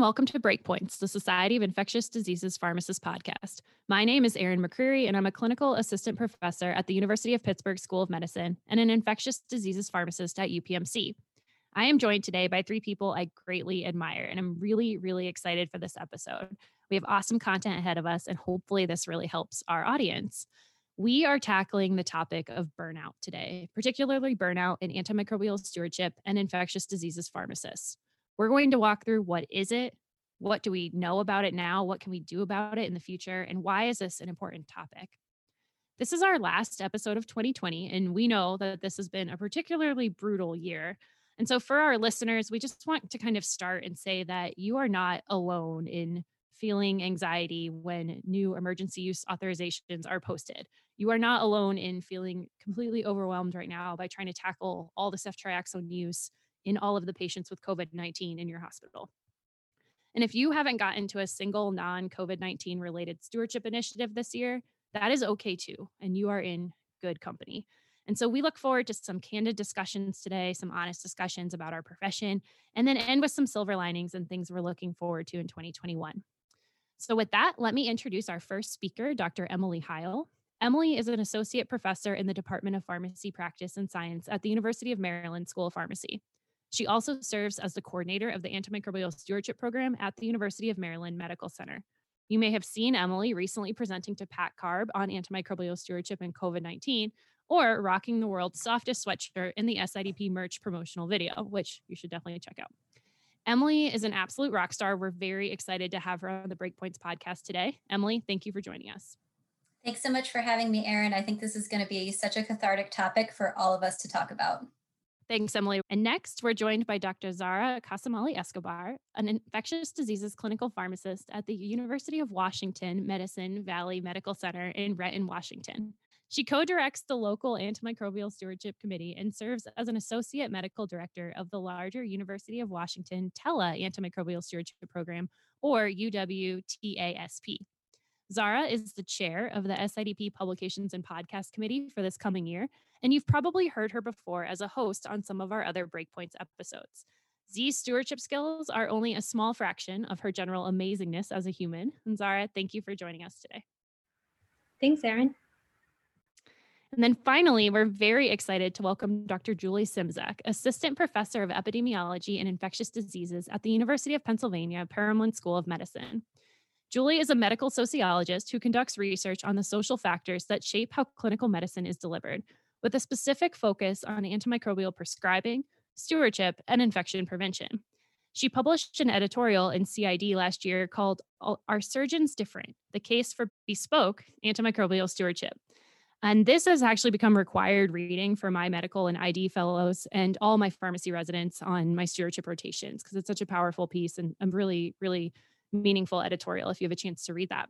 and welcome to Breakpoints, the Society of Infectious Diseases Pharmacists podcast. My name is Erin McCreary, and I'm a clinical assistant professor at the University of Pittsburgh School of Medicine and an infectious diseases pharmacist at UPMC. I am joined today by three people I greatly admire, and I'm really, really excited for this episode. We have awesome content ahead of us, and hopefully, this really helps our audience. We are tackling the topic of burnout today, particularly burnout in antimicrobial stewardship and infectious diseases pharmacists. We're going to walk through what is it? What do we know about it now? What can we do about it in the future? And why is this an important topic? This is our last episode of 2020, and we know that this has been a particularly brutal year. And so, for our listeners, we just want to kind of start and say that you are not alone in feeling anxiety when new emergency use authorizations are posted. You are not alone in feeling completely overwhelmed right now by trying to tackle all the ceftriaxone use in all of the patients with COVID 19 in your hospital. And if you haven't gotten to a single non COVID 19 related stewardship initiative this year, that is okay too. And you are in good company. And so we look forward to some candid discussions today, some honest discussions about our profession, and then end with some silver linings and things we're looking forward to in 2021. So, with that, let me introduce our first speaker, Dr. Emily Heil. Emily is an associate professor in the Department of Pharmacy Practice and Science at the University of Maryland School of Pharmacy. She also serves as the coordinator of the antimicrobial stewardship program at the University of Maryland Medical Center. You may have seen Emily recently presenting to PACCARB on antimicrobial stewardship and COVID 19, or rocking the world's softest sweatshirt in the SIDP merch promotional video, which you should definitely check out. Emily is an absolute rock star. We're very excited to have her on the Breakpoints podcast today. Emily, thank you for joining us. Thanks so much for having me, Erin. I think this is going to be such a cathartic topic for all of us to talk about. Thanks, Emily. And next, we're joined by Dr. Zahra Kassamali Escobar, an infectious diseases clinical pharmacist at the University of Washington Medicine Valley Medical Center in Renton, Washington. She co directs the local antimicrobial stewardship committee and serves as an associate medical director of the larger University of Washington Tele antimicrobial stewardship program, or UWTASP. Zahra is the chair of the SIDP Publications and Podcast Committee for this coming year and you've probably heard her before as a host on some of our other Breakpoints episodes. Z's stewardship skills are only a small fraction of her general amazingness as a human. And Zahra, thank you for joining us today. Thanks, Erin. And then finally, we're very excited to welcome Dr. Julie Szymczak, Assistant Professor of Epidemiology and Infectious Diseases at the University of Pennsylvania Perelman School of Medicine. Julie is a medical sociologist who conducts research on the social factors that shape how clinical medicine is delivered, with a specific focus on antimicrobial prescribing, stewardship, and infection prevention. She published an editorial in CID last year called Are Surgeons Different? The Case for Bespoke Antimicrobial Stewardship. And this has actually become required reading for my medical and ID fellows and all my pharmacy residents on my stewardship rotations because it's such a powerful piece and I'm really, really meaningful editorial if you have a chance to read that.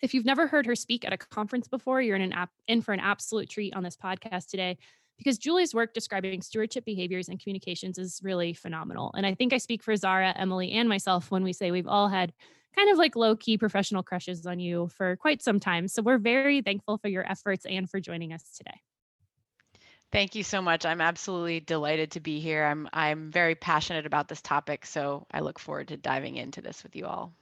If you've never heard her speak at a conference before, you're in an app in for an absolute treat on this podcast today because Julie's work describing stewardship behaviors and communications is really phenomenal. And I think I speak for Zara, Emily, and myself when we say we've all had kind of like low key professional crushes on you for quite some time. So we're very thankful for your efforts and for joining us today. Thank you so much. I'm absolutely delighted to be here. I'm I'm very passionate about this topic, so I look forward to diving into this with you all.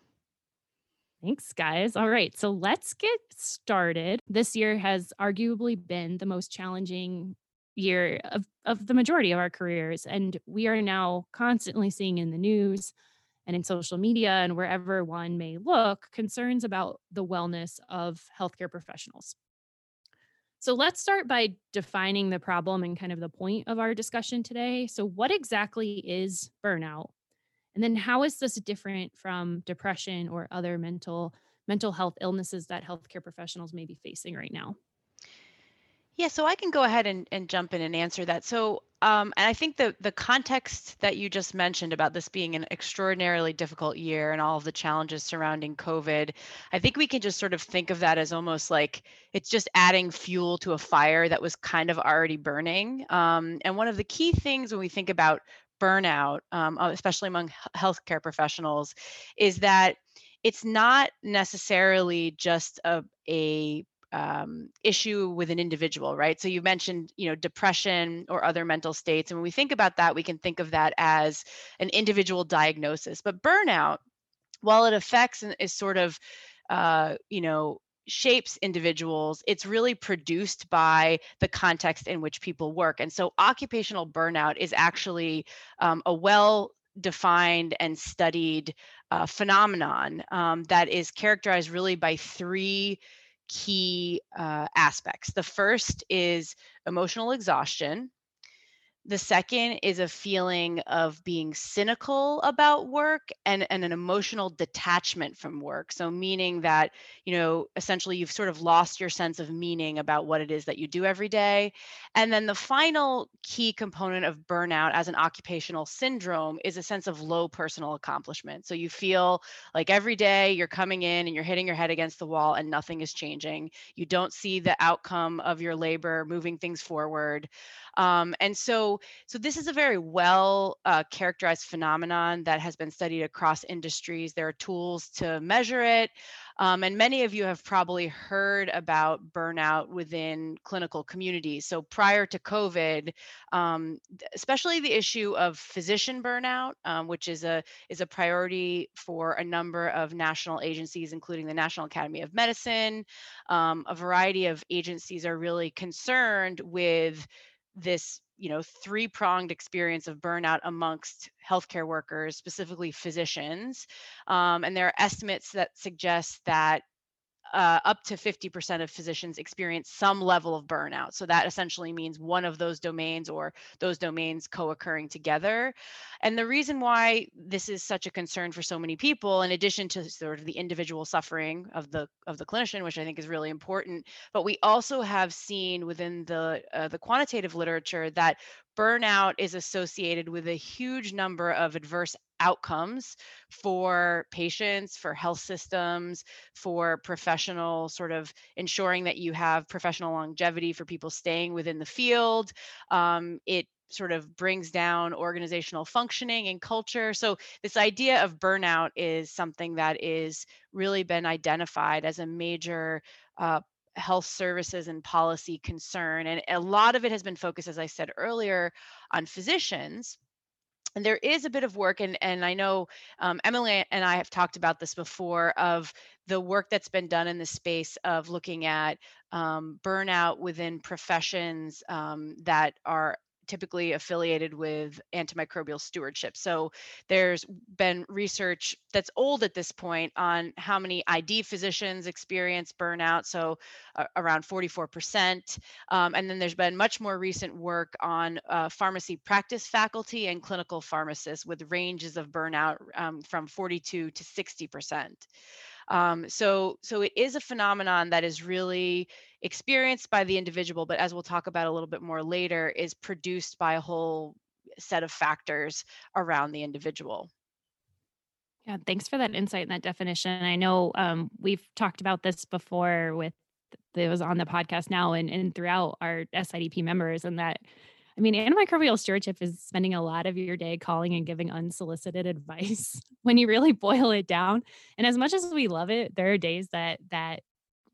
Thanks, guys. All right, so let's get started. This year has arguably been the most challenging year of, of the majority of our careers. And we are now constantly seeing in the news and in social media and wherever one may look concerns about the wellness of healthcare professionals. So let's start by defining the problem and kind of the point of our discussion today. So, what exactly is burnout? And then how is this different from depression or other mental mental health illnesses that healthcare professionals may be facing right now? Yeah, so I can go ahead and, and jump in and answer that. So, um, and I think the the context that you just mentioned about this being an extraordinarily difficult year and all of the challenges surrounding COVID, I think we can just sort of think of that as almost like it's just adding fuel to a fire that was kind of already burning. Um, and one of the key things when we think about burnout, um, uh, especially among healthcare professionals, is that it's not necessarily just a, a um, issue with an individual, right? So you mentioned, you know, depression or other mental states. And when we think about that, we can think of that as an individual diagnosis. But burnout, while it affects and is sort of, uh, you know, shapes individuals, it's really produced by the context in which people work. And so occupational burnout is actually um, a well defined and studied uh, phenomenon um, that is characterized really by three key uh, aspects. The first is emotional exhaustion. The second is a feeling of being cynical about work and, and an emotional detachment from work. So, meaning that, you know, essentially you've sort of lost your sense of meaning about what it is that you do every day. And then the final key component of burnout as an occupational syndrome is a sense of low personal accomplishment. So, you feel like every day you're coming in and you're hitting your head against the wall and nothing is changing. You don't see the outcome of your labor moving things forward. Um, and so, so this is a very well uh, characterized phenomenon that has been studied across industries. There are tools to measure it. Um, and many of you have probably heard about burnout within clinical communities. So prior to COVID, um, especially the issue of physician burnout, um, which is a is a priority for a number of national agencies, including the National Academy of Medicine. Um, a variety of agencies are really concerned with this you know three pronged experience of burnout amongst healthcare workers specifically physicians um, and there are estimates that suggest that uh, up to 50% of physicians experience some level of burnout. So that essentially means one of those domains or those domains co-occurring together. And the reason why this is such a concern for so many people, in addition to sort of the individual suffering of the of the clinician, which I think is really important, but we also have seen within the uh, the quantitative literature that burnout is associated with a huge number of adverse outcomes for patients, for health systems, for professional sort of ensuring that you have professional longevity for people staying within the field. Um, it sort of brings down organizational functioning and culture. So, this idea of burnout is something that is really been identified as a major uh, health services and policy concern. And a lot of it has been focused, as I said earlier, on physicians. And there is a bit of work, and, and I know um, Emily and I have talked about this before of the work that's been done in the space of looking at um, burnout within professions um, that are typically affiliated with antimicrobial stewardship. So there's been research that's old at this point on how many ID physicians experience burnout, so uh, around 44%. Um, and then there's been much more recent work on uh, pharmacy practice faculty and clinical pharmacists with ranges of burnout um, from 42 to 60%. Um, so, so it is a phenomenon that is really experienced by the individual, but as we'll talk about a little bit more later, is produced by a whole set of factors around the individual. Yeah, thanks for that insight and that definition. I know um, we've talked about this before with that was on the podcast now and, and throughout our SIDP members, and that I mean, antimicrobial stewardship is spending a lot of your day calling and giving unsolicited advice when you really boil it down. And as much as we love it, there are days that that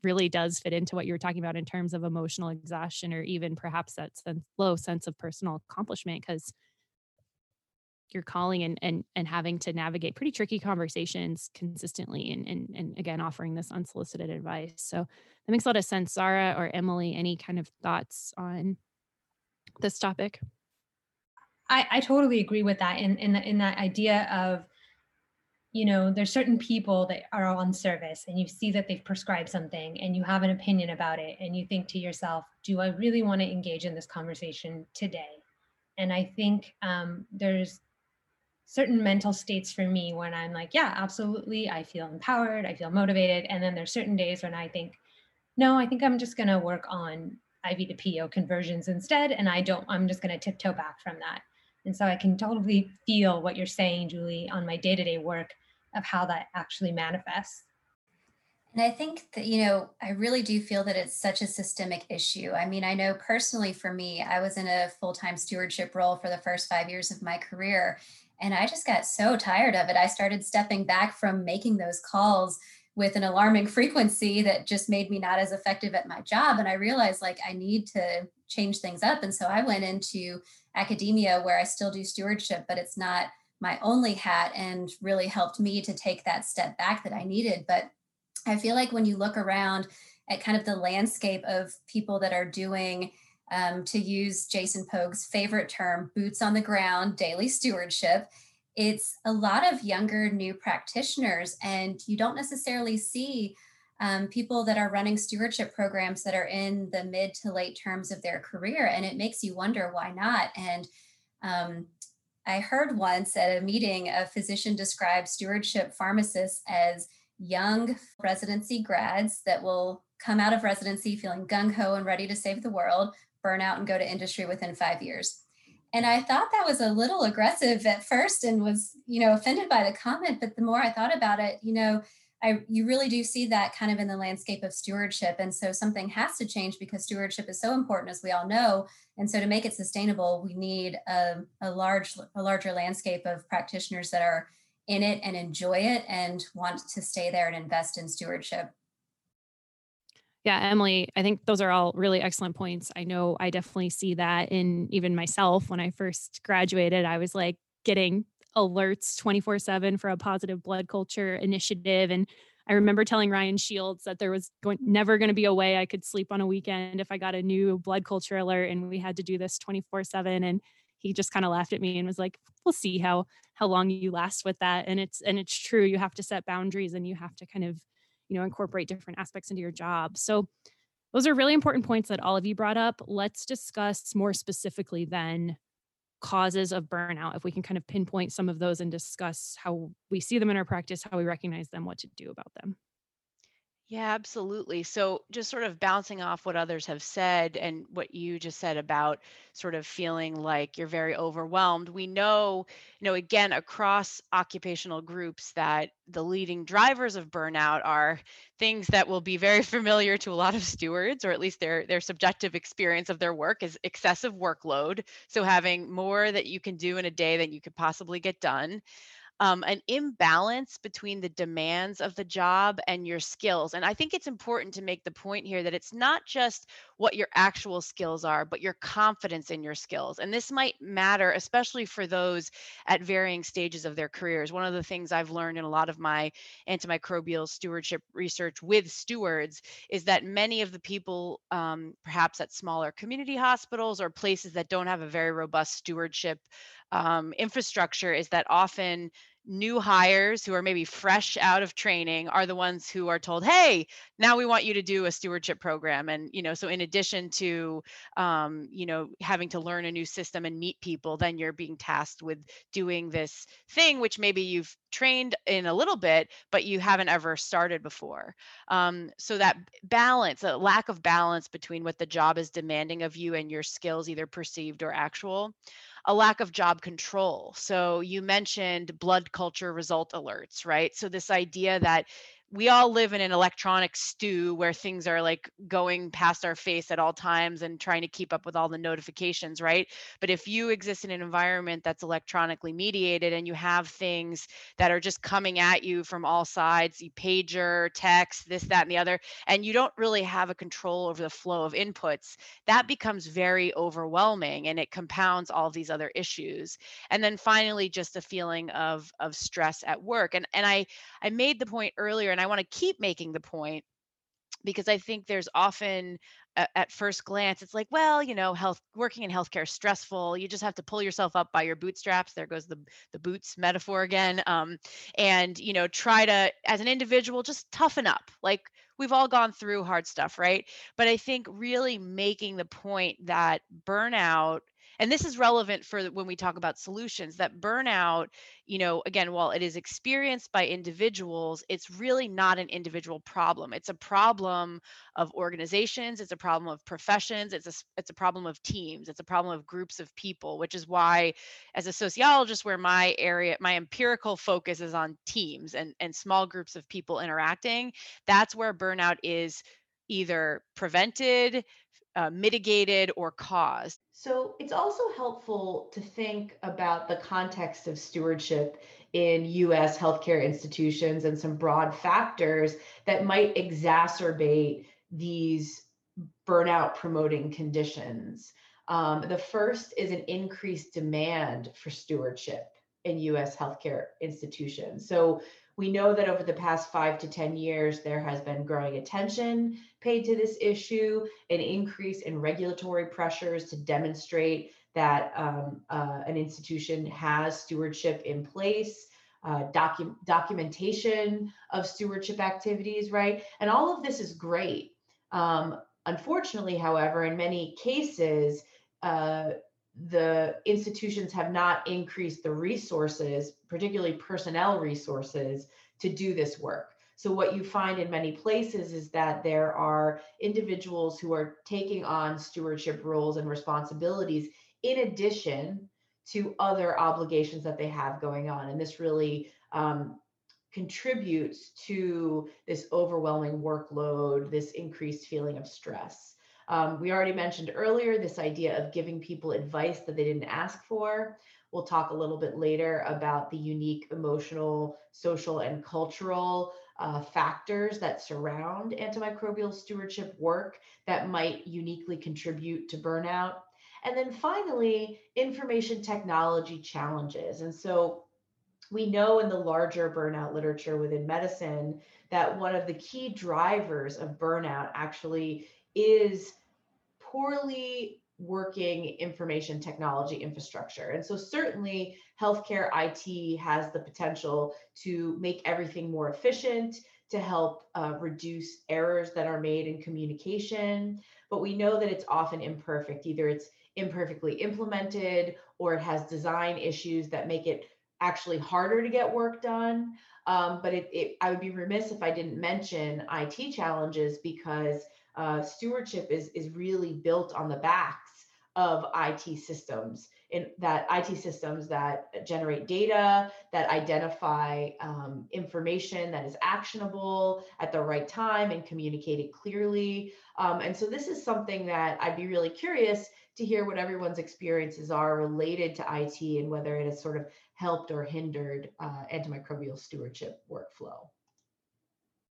really does fit into what you were talking about in terms of emotional exhaustion or even perhaps that sense, low sense of personal accomplishment because you're calling and, and and having to navigate pretty tricky conversations consistently and, and and again offering this unsolicited advice so that makes a lot of sense Zahra or Emily any kind of thoughts on this topic. I, I totally agree with that in, in, in that idea of, you know, there's certain people that are on service and you see that they've prescribed something and you have an opinion about it and you think to yourself, do I really want to engage in this conversation today? And I think um, there's certain mental states for me when I'm like, yeah, absolutely. I feel empowered. I feel motivated. And then there's certain days when I think, no, I think I'm just going to work on IV to PO conversions instead. And I don't, I'm just going to tiptoe back from that. And so I can totally feel what you're saying, Julie, on my day to day work of how that actually manifests. And I think that, you know, I really do feel that it's such a systemic issue. I mean, I know personally for me, I was in a full time stewardship role for the first five years of my career. And I just got so tired of it. I started stepping back from making those calls with an alarming frequency that just made me not as effective at my job. And I realized like I need to change things up. And so I went into academia where I still do stewardship, but it's not my only hat and really helped me to take that step back that I needed. But I feel like when you look around at kind of the landscape of people that are doing um, to use Jason Pogue's favorite term, boots on the ground, daily stewardship. It's a lot of younger new practitioners, and you don't necessarily see um, people that are running stewardship programs that are in the mid to late terms of their career. And it makes you wonder why not. And um, I heard once at a meeting a physician describe stewardship pharmacists as young residency grads that will come out of residency feeling gung ho and ready to save the world, burn out and go to industry within five years. And I thought that was a little aggressive at first and was, you know, offended by the comment. But the more I thought about it, you know, I you really do see that kind of in the landscape of stewardship. And so something has to change because stewardship is so important, as we all know. And so to make it sustainable, we need a, a large, a larger landscape of practitioners that are in it and enjoy it and want to stay there and invest in stewardship. Yeah, Emily, I think those are all really excellent points. I know I definitely see that in even myself. When I first graduated, I was like getting alerts 24 7 for a positive blood culture initiative. And I remember telling Ryan Shields that there was going, never going to be a way I could sleep on a weekend if I got a new blood culture alert and we had to do this 24 7. And he just kind of laughed at me and was like, we'll see how, how long you last with that. And it's, and it's true. You have to set boundaries and you have to kind of you know incorporate different aspects into your job. So those are really important points that all of you brought up. Let's discuss more specifically then causes of burnout if we can kind of pinpoint some of those and discuss how we see them in our practice how we recognize them what to do about them yeah, absolutely. So, just sort of bouncing off what others have said and what you just said about sort of feeling like you're very overwhelmed. We know, you know, again, across occupational groups that the leading drivers of burnout are things that will be very familiar to a lot of stewards, or at least their their subjective experience of their work is excessive workload. So, having more that you can do in a day than you could possibly get done um, an imbalance between the demands of the job and your skills. And I think it's important to make the point here that it's not just what your actual skills are, but your confidence in your skills. And this might matter, especially for those at varying stages of their careers. One of the things I've learned in a lot of my antimicrobial stewardship research with stewards is that many of the people, um, perhaps at smaller community hospitals or places that don't have a very robust stewardship um, infrastructure is that often new hires who are maybe fresh out of training are the ones who are told hey now we want you to do a stewardship program. And you know so in addition to um, you know having to learn a new system and meet people then you're being tasked with doing this thing which maybe you've trained in a little bit but you haven't ever started before. Um, so that balance a lack of balance between what the job is demanding of you and your skills either perceived or actual a lack of job control. So you mentioned blood culture result alerts, right? So this idea that we all live in an electronic stew where things are like going past our face at all times and trying to keep up with all the notifications, right? But if you exist in an environment that's electronically mediated and you have things that are just coming at you from all sides, you pager, text, this, that, and the other, and you don't really have a control over the flow of inputs, that becomes very overwhelming and it compounds all these other issues. And then finally, just a feeling of of stress at work. And and I I made the point earlier and I want to keep making the point because I think there's often at first glance it's like well you know health working in healthcare is stressful. You just have to pull yourself up by your bootstraps. There goes the the boots metaphor again um, and you know try to as an individual just toughen up. Like we've all gone through hard stuff right? But i think really making the point that burnout and this is relevant for when we talk about solutions that burnout you know again while it is experienced by individuals it's really not an individual problem it's a problem of organizations it's a problem of professions it's a it's a problem of teams it's a problem of groups of people which is why as a sociologist where my area my empirical focus is on teams and and small groups of people interacting that's where burnout is either prevented uh, mitigated or caused. So it's also helpful to think about the context of stewardship in US healthcare institutions and some broad factors that might exacerbate these burnout promoting conditions. Um, the first is an increased demand for stewardship in US healthcare institutions. So we know that over the past five to 10 years, there has been growing attention paid to this issue, an increase in regulatory pressures to demonstrate that um, uh, an institution has stewardship in place, uh, docu- documentation of stewardship activities, right? And all of this is great. Um, unfortunately, however, in many cases, uh, the institutions have not increased the resources, particularly personnel resources, to do this work. So, what you find in many places is that there are individuals who are taking on stewardship roles and responsibilities in addition to other obligations that they have going on. And this really um, contributes to this overwhelming workload, this increased feeling of stress. Um, we already mentioned earlier this idea of giving people advice that they didn't ask for. We'll talk a little bit later about the unique emotional, social, and cultural uh, factors that surround antimicrobial stewardship work that might uniquely contribute to burnout. And then finally, information technology challenges. And so we know in the larger burnout literature within medicine that one of the key drivers of burnout actually is poorly working information technology infrastructure. And so, certainly, healthcare IT has the potential to make everything more efficient, to help uh, reduce errors that are made in communication. But we know that it's often imperfect. Either it's imperfectly implemented or it has design issues that make it actually harder to get work done. Um, but it, it, I would be remiss if I didn't mention IT challenges because uh, stewardship is is really built on the backs of IT systems in that IT systems that generate data, that identify um, information that is actionable at the right time and communicate it clearly. Um, and so this is something that I'd be really curious to hear what everyone's experiences are related to IT and whether it has sort of helped or hindered uh, antimicrobial stewardship workflow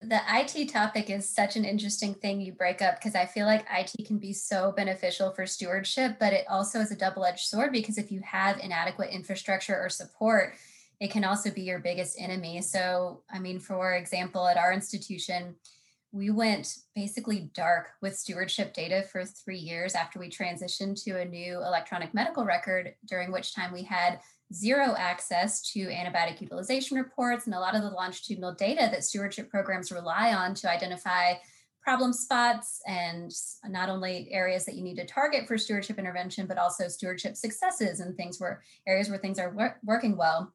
the IT topic is such an interesting thing you break up because I feel like IT can be so beneficial for stewardship, but it also is a double edged sword because if you have inadequate infrastructure or support, it can also be your biggest enemy. So, I mean, for example, at our institution, we went basically dark with stewardship data for three years after we transitioned to a new electronic medical record, during which time we had zero access to antibiotic utilization reports and a lot of the longitudinal data that stewardship programs rely on to identify problem spots and not only areas that you need to target for stewardship intervention, but also stewardship successes and things where areas where things are wor- working well.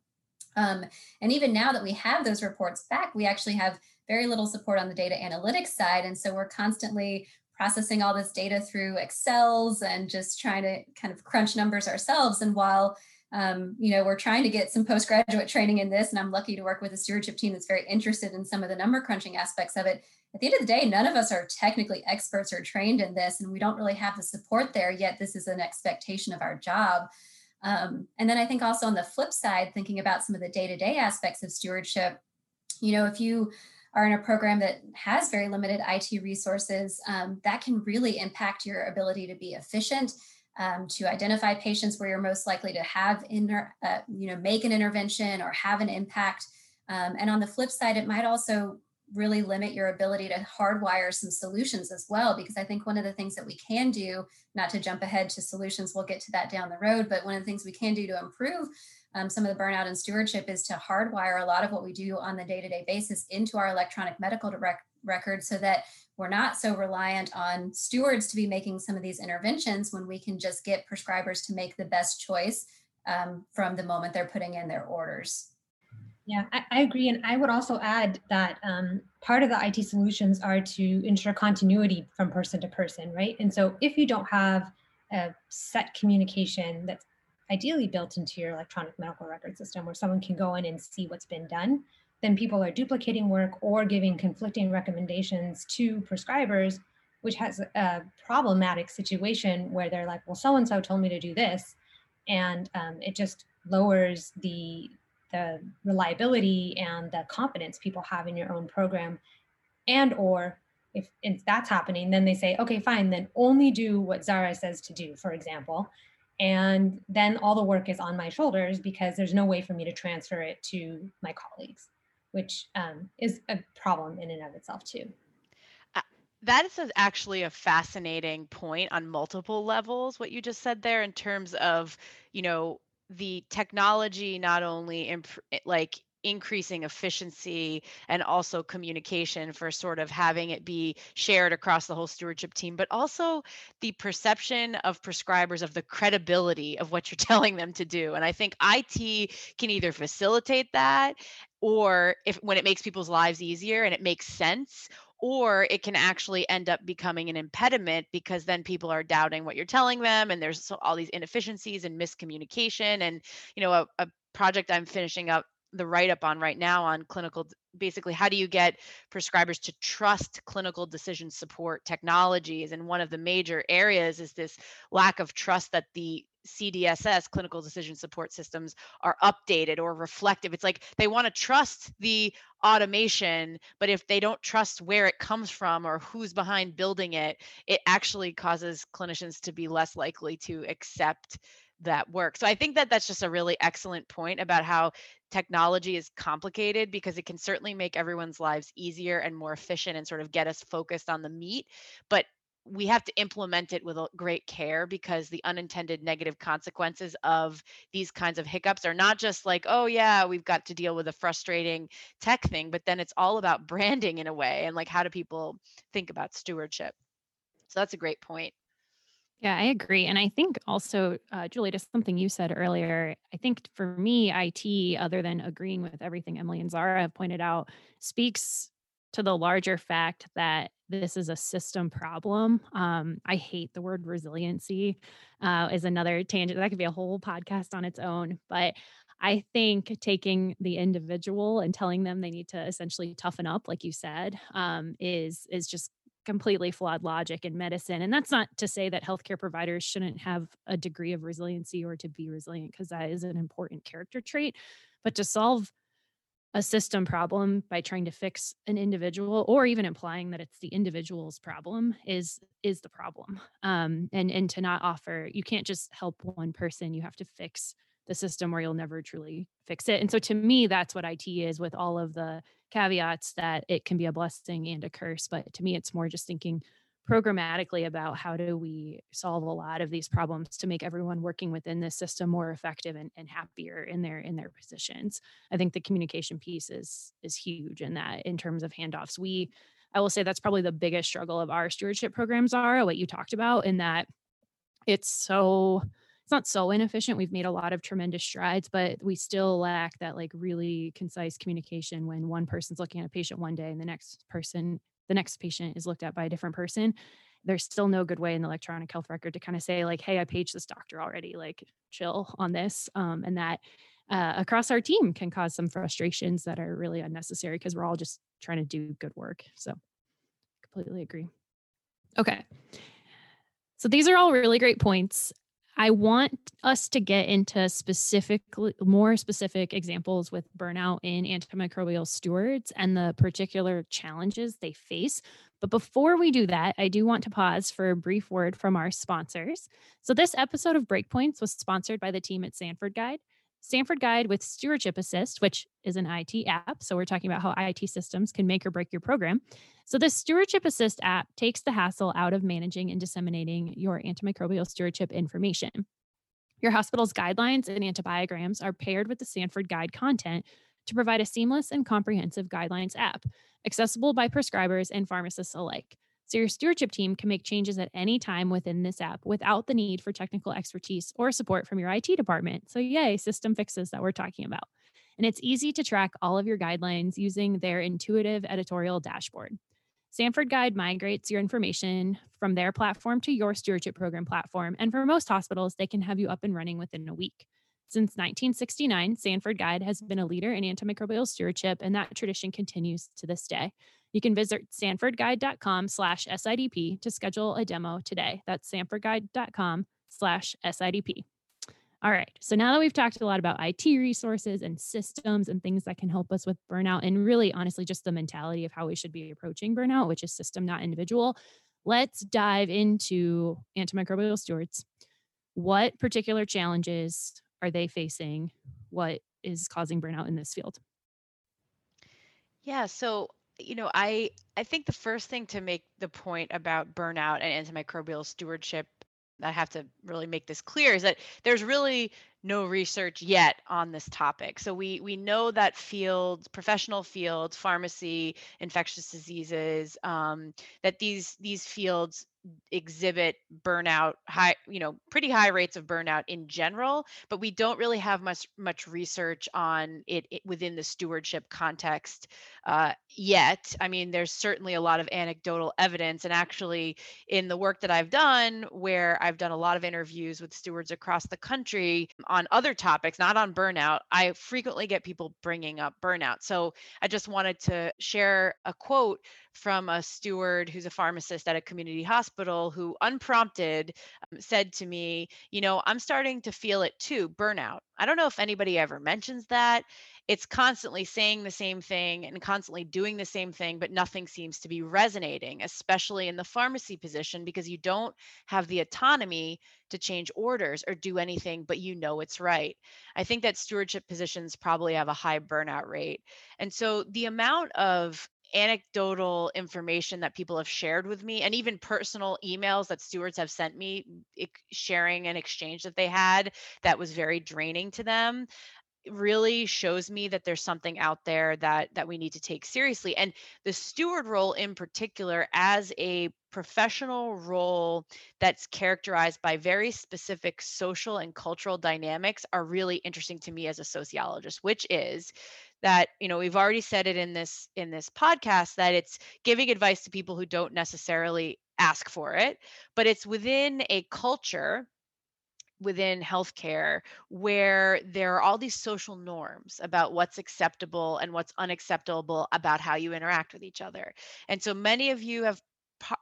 Um, and even now that we have those reports back, we actually have very little support on the data analytics side. And so we're constantly processing all this data through Excels and just trying to kind of crunch numbers ourselves. And while um, you know, we're trying to get some postgraduate training in this, and I'm lucky to work with a stewardship team that's very interested in some of the number crunching aspects of it. At the end of the day, none of us are technically experts or trained in this, and we don't really have the support there yet. This is an expectation of our job. Um, and then I think also on the flip side, thinking about some of the day to day aspects of stewardship, you know, if you are in a program that has very limited IT resources, um, that can really impact your ability to be efficient um, to identify patients where you're most likely to have inter, uh, you know make an intervention or have an impact. Um, and on the flip side it might also really limit your ability to hardwire some solutions as well because i think one of the things that we can do not to jump ahead to solutions we'll get to that down the road but one of the things we can do to improve um, some of the burnout and stewardship is to hardwire a lot of what we do on the day-to-day basis into our electronic medical direct record so that we're not so reliant on stewards to be making some of these interventions when we can just get prescribers to make the best choice um, from the moment they're putting in their orders. Yeah, I, I agree. And I would also add that um, part of the IT solutions are to ensure continuity from person to person, right? And so if you don't have a set communication that's ideally built into your electronic medical record system where someone can go in and see what's been done, then people are duplicating work or giving conflicting recommendations to prescribers which has a problematic situation where they're like, well, so and so told me to do this, and um, it just lowers the the reliability and the confidence people have in your own program, and or if, if that's happening, then they say, okay, fine, then only do what Zahra says to do, for example, and then all the work is on my shoulders because there's no way for me to transfer it to my colleagues, which um, is a problem in and of itself too. That is actually a fascinating point on multiple levels what you just said there in terms of you know the technology not only imp- like increasing efficiency and also communication for sort of having it be shared across the whole stewardship team but also the perception of prescribers of the credibility of what you're telling them to do. And i think IT can either facilitate that or if when it makes people's lives easier and it makes sense or it can actually end up becoming an impediment because then people are doubting what you're telling them and there's all these inefficiencies and miscommunication and you know a, a project i'm finishing up the write up on right now on clinical basically how do you get prescribers to trust clinical decision support technologies? And one of the major areas is this lack of trust that the CDSS clinical decision support systems are updated or reflective. It's like they want to trust the automation but if they don't trust where it comes from or who's behind building it it actually causes clinicians to be less likely to accept that work. So I think that that's just a really excellent point about how technology is complicated because it can certainly make everyone's lives easier and more efficient and sort of get us focused on the meat, but we have to implement it with great care because the unintended negative consequences of these kinds of hiccups are not just like, oh, yeah, we've got to deal with a frustrating tech thing, but then it's all about branding in a way and like how do people think about stewardship? So that's a great point. Yeah, I agree. And I think also, uh, Julie, just something you said earlier, I think for me, IT, other than agreeing with everything Emily and Zahra have pointed out, speaks to the larger fact that this is a system problem. Um, I hate the word resiliency, uh, is another tangent. That could be a whole podcast on its own. But I think taking the individual and telling them they need to essentially toughen up, like you said, um, is is just completely flawed logic in medicine. And that's not to say that healthcare providers shouldn't have a degree of resiliency or to be resilient, because that is an important character trait. But to solve a system problem by trying to fix an individual or even implying that it's the individual's problem is is the problem um, and and to not offer you can't just help one person you have to fix the system or you'll never truly fix it and so to me that's what it is with all of the caveats that it can be a blessing and a curse. But to me, it's more just thinking programmatically about how do we solve a lot of these problems to make everyone working within this system more effective and, and happier in their in their positions i think the communication piece is is huge in that in terms of handoffs we i will say that's probably the biggest struggle of our stewardship programs are what you talked about in that it's so it's not so inefficient. We've made a lot of tremendous strides, but we still lack that like really concise communication when one person's looking at a patient one day and the next person, the next patient is looked at by a different person. There's still no good way in the electronic health record to kind of say like, "Hey, I paged this doctor already. Like, chill on this," um, and that uh, across our team can cause some frustrations that are really unnecessary because we're all just trying to do good work. So, completely agree. Okay. So these are all really great points. I want us to get into specifically more specific examples with burnout in antimicrobial stewards and the particular challenges they face. But before we do that, I do want to pause for a brief word from our sponsors. So, this episode of Breakpoints was sponsored by the team at Sanford Guide. Sanford Guide with Stewardship Assist, which is an IT app. So, we're talking about how IT systems can make or break your program. So, the Stewardship Assist app takes the hassle out of managing and disseminating your antimicrobial stewardship information. Your hospital's guidelines and antibiograms are paired with the Sanford Guide content to provide a seamless and comprehensive guidelines app, accessible by prescribers and pharmacists alike. So your stewardship team can make changes at any time within this app without the need for technical expertise or support from your IT department. So, yay, system fixes that we're talking about. And it's easy to track all of your guidelines using their intuitive editorial dashboard. Sanford Guide migrates your information from their platform to your stewardship program platform. And for most hospitals, they can have you up and running within a week. Since 1969, Sanford Guide has been a leader in antimicrobial stewardship, and that tradition continues to this day. You can visit sanfordguide.com slash SIDP to schedule a demo today. That's sanfordguide.com slash SIDP. All right. So now that we've talked a lot about IT resources and systems and things that can help us with burnout, and really honestly, just the mentality of how we should be approaching burnout, which is system, not individual, let's dive into antimicrobial stewards. What particular challenges are they facing? What is causing burnout in this field? Yeah, so you know, I I think the first thing to make the point about burnout and antimicrobial stewardship I have to really make this clear is that there's really no research yet on this topic. So we we know that fields, professional fields, pharmacy, infectious diseases, um, that these these fields exhibit burnout high you know pretty high rates of burnout in general but we don't really have much much research on it, it within the stewardship context uh, yet. I mean there's certainly a lot of anecdotal evidence and actually in the work that i've done where i've done a lot of interviews with stewards across the country on other topics not on burnout i frequently get people bringing up burnout. So i just wanted to share a quote from a steward who's a pharmacist at a community hospital who, unprompted, um, said to me, You know, I'm starting to feel it too burnout. I don't know if anybody ever mentions that. It's constantly saying the same thing and constantly doing the same thing, but nothing seems to be resonating, especially in the pharmacy position, because you don't have the autonomy to change orders or do anything, but you know it's right. I think that stewardship positions probably have a high burnout rate. And so the amount of anecdotal information that people have shared with me and even personal emails that stewards have sent me sharing an exchange that they had that was very draining to them really shows me that there's something out there that that we need to take seriously and the steward role in particular as a professional role that's characterized by very specific social and cultural dynamics are really interesting to me as a sociologist which is that you know we've already said it in this in this podcast that it's giving advice to people who don't necessarily ask for it but it's within a culture within healthcare where there are all these social norms about what's acceptable and what's unacceptable about how you interact with each other. And so many of you have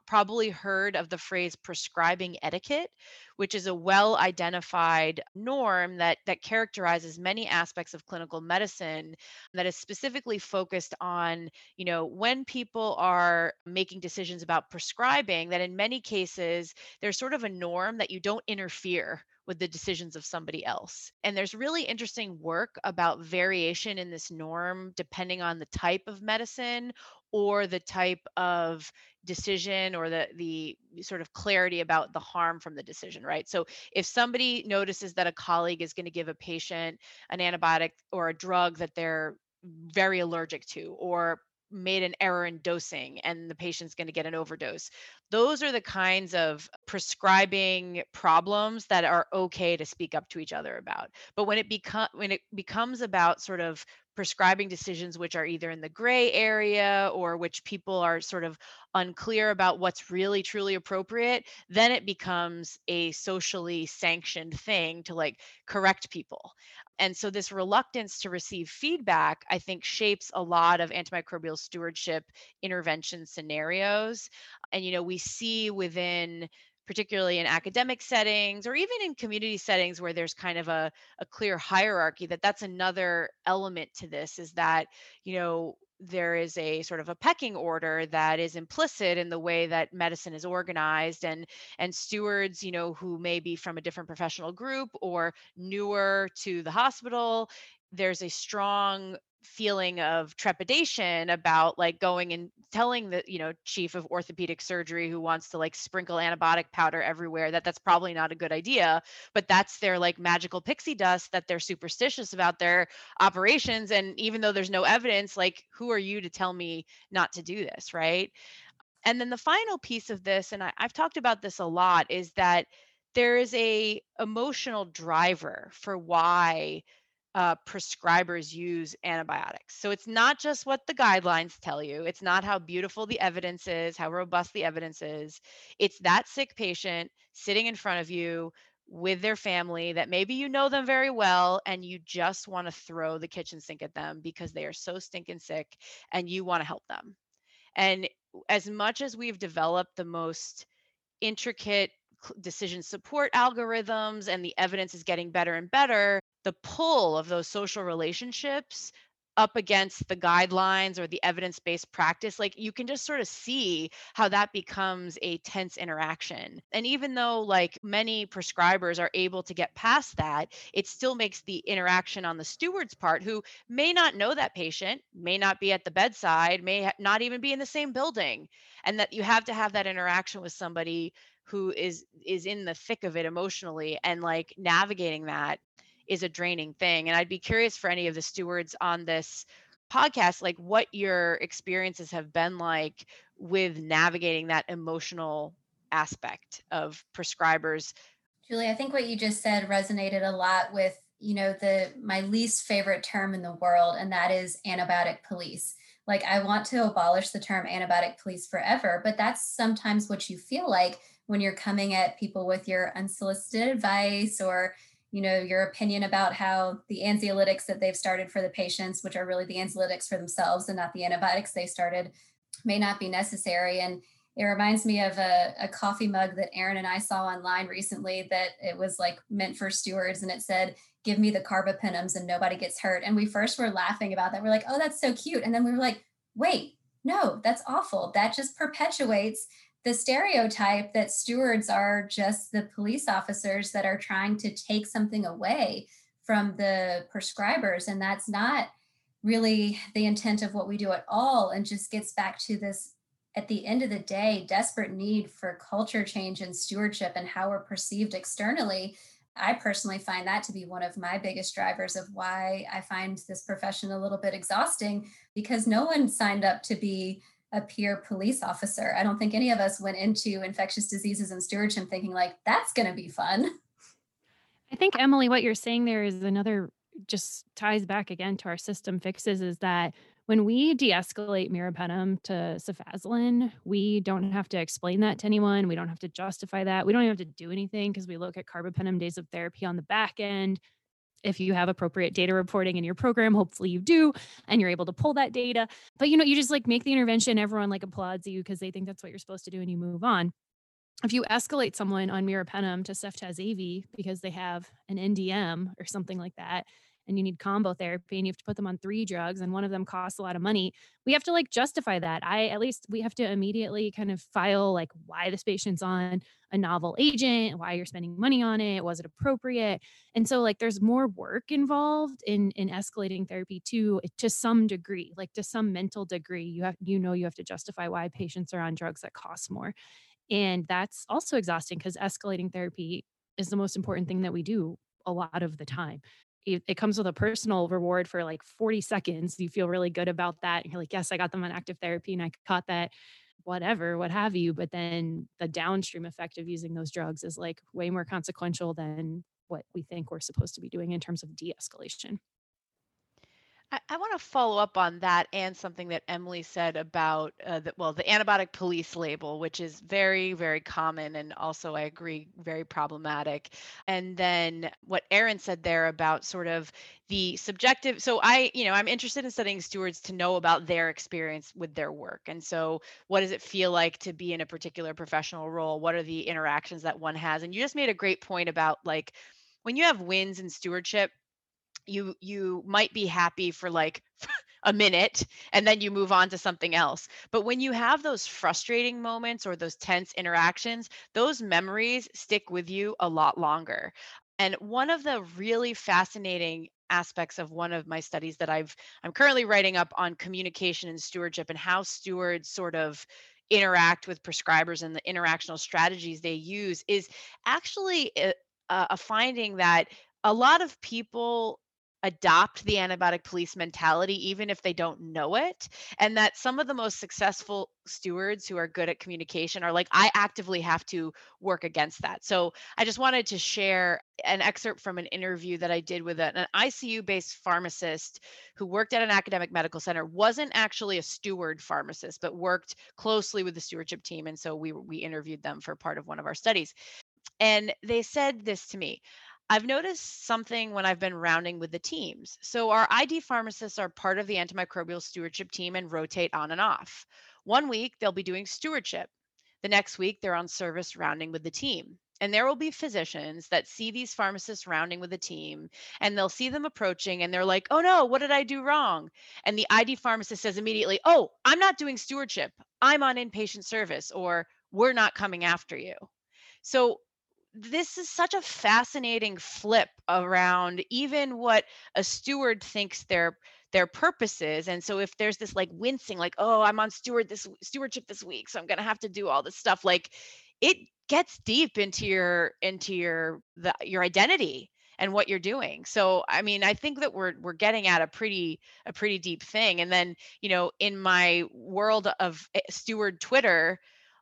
probably heard of the phrase prescribing etiquette which is a well identified norm that that characterizes many aspects of clinical medicine that is specifically focused on you know when people are making decisions about prescribing that in many cases there's sort of a norm that you don't interfere with the decisions of somebody else. And there's really interesting work about variation in this norm depending on the type of medicine or the type of decision or the the sort of clarity about the harm from the decision right? So if somebody notices that a colleague is going to give a patient an antibiotic or a drug that they're very allergic to or made an error in dosing and the patient's going to get an overdose. Those are the kinds of prescribing problems that are okay to speak up to each other about. But when it become when it becomes about sort of prescribing decisions which are either in the gray area or which people are sort of unclear about what's really truly appropriate, then it becomes a socially sanctioned thing to like correct people. And so this reluctance to receive feedback, I think, shapes a lot of antimicrobial stewardship intervention scenarios. And, you know, we see within particularly in academic settings or even in community settings where there's kind of a, a clear hierarchy that that's another element to this is that you know there is a sort of a pecking order that is implicit in the way that medicine is organized and and stewards you know who may be from a different professional group or newer to the hospital. There's a strong feeling of trepidation about like going and telling the you know chief of orthopedic surgery who wants to like sprinkle antibiotic powder everywhere that that's probably not a good idea but that's their like magical pixie dust that they're superstitious about their operations and even though there's no evidence like who are you to tell me not to do this right? And then the final piece of this and I, i've talked about this a lot is that there is a emotional driver for why uh, prescribers use antibiotics. So it's not just what the guidelines tell you, it's not how beautiful the evidence is, how robust the evidence is. It's that sick patient sitting in front of you with their family that maybe you know them very well and you just want to throw the kitchen sink at them because they are so stinking sick and you want to help them. And as much as we've developed the most intricate decision support algorithms and the evidence is getting better and better, the pull of those social relationships up against the guidelines or the evidence based practice, like you can just sort of see how that becomes a tense interaction. And even though, like, many prescribers are able to get past that, it still makes the interaction on the steward's part, who may not know that patient, may not be at the bedside, may not even be in the same building, and that you have to have that interaction with somebody who is is in the thick of it emotionally and like navigating that is a draining thing. And I'd be curious for any of the stewards on this podcast, like what your experiences have been like with navigating that emotional aspect of prescribers. Julie, I think what you just said resonated a lot with, you know, the my least favorite term in the world, and that is antibiotic police. Like I want to abolish the term antibiotic police forever, but that's sometimes what you feel like when you're coming at people with your unsolicited advice or you know your opinion about how the anxiolytics that they've started for the patients which are really the anxiolytics for themselves and not the antibiotics they started may not be necessary and it reminds me of a, a coffee mug that Aaron and I saw online recently that it was like meant for stewards and it said, give me the carbapenems and nobody gets hurt. And we first were laughing about that. We're like, oh, that's so cute. And then we were like, wait, no, that's awful. That just perpetuates the stereotype that stewards are just the police officers that are trying to take something away from the prescribers. And that's not really the intent of what we do at all. And just gets back to this at the end of the day, desperate need for culture change and stewardship and how we're perceived externally. I personally find that to be one of my biggest drivers of why I find this profession a little bit exhausting because no one signed up to be a peer police officer. I don't think any of us went into infectious diseases and stewardship thinking like that's going to be fun. I think Emily what you're saying there is another just ties back again to our system fixes is that when we de-escalate meropenem to cefazolin, we don't have to explain that to anyone. We don't have to justify that. We don't even have to do anything because we look at carbapenem days of therapy on the back end if you have appropriate data reporting in your program hopefully you do and you're able to pull that data. But you know you just like make the intervention everyone like applauds you because they think that's what you're supposed to do and you move on. If you escalate someone on meropenem to ceftaz because they have an ndm or something like that and you need combo therapy and you have to put them on three drugs and one of them costs a lot of money we have to like justify that. I at least we have to immediately kind of file like why this patient's on a novel agent why you're spending money on it was it appropriate? And so like there's more work involved in in escalating therapy to to some degree like to some mental degree you have you know you have to justify why patients are on drugs that cost more. And that's also exhausting because escalating therapy is the most important thing that we do a lot of the time it, comes with a personal reward for like 40 seconds. You feel really good about that. And you're like, yes, I got them on active therapy and I caught that, whatever, what have you. But then the downstream effect of using those drugs is like way more consequential than what we think we're supposed to be doing in terms of de escalation. I, I want to follow up on that and something that Emily said about uh, the, well, the antibiotic police label, which is very, very common and also I agree very problematic. And then what Aaron said there about sort of the subjective. So I, you know, I'm interested in studying stewards to know about their experience with their work. And so what does it feel like to be in a particular professional role? What are the interactions that one has? And you just made a great point about like when you have wins in stewardship you you might be happy for like a minute and then you move on to something else. But when you have those frustrating moments or those tense interactions those memories stick with you a lot longer. And one of the really fascinating aspects of one of my studies that I've I'm currently writing up on communication and stewardship and how stewards sort of interact with prescribers and the interactional strategies they use is actually eh, a, a finding that a lot of people adopt the antibiotic police mentality even if they don't know it and that some of the most successful stewards who are good at communication are like i actively have to work against that. So i just wanted to share an excerpt from an interview that i did with an icu based pharmacist who worked at an academic medical center wasn't actually a steward pharmacist but worked closely with the stewardship team and so we we interviewed them for part of one of our studies. And they said this to me I've noticed something when I've been rounding with the teams. So, our ID pharmacists are part of the antimicrobial stewardship team and rotate on and off. One week, they'll be doing stewardship. The next week, they're on service rounding with the team. And there will be physicians that see these pharmacists rounding with the team and they'll see them approaching and they're like, oh no, what did I do wrong? And the ID pharmacist says immediately, oh, I'm not doing stewardship. I'm on inpatient service or we're not coming after you. So this is such a fascinating flip around even what a steward thinks their their purpose is and so if there's this like wincing like oh i'm on steward this stewardship this week so i'm going to have to do all this stuff like it gets deep into your into your the your identity and what you're doing. So i mean i think that we're we're getting at a pretty a pretty deep thing and then you know in my world of eh, steward twitter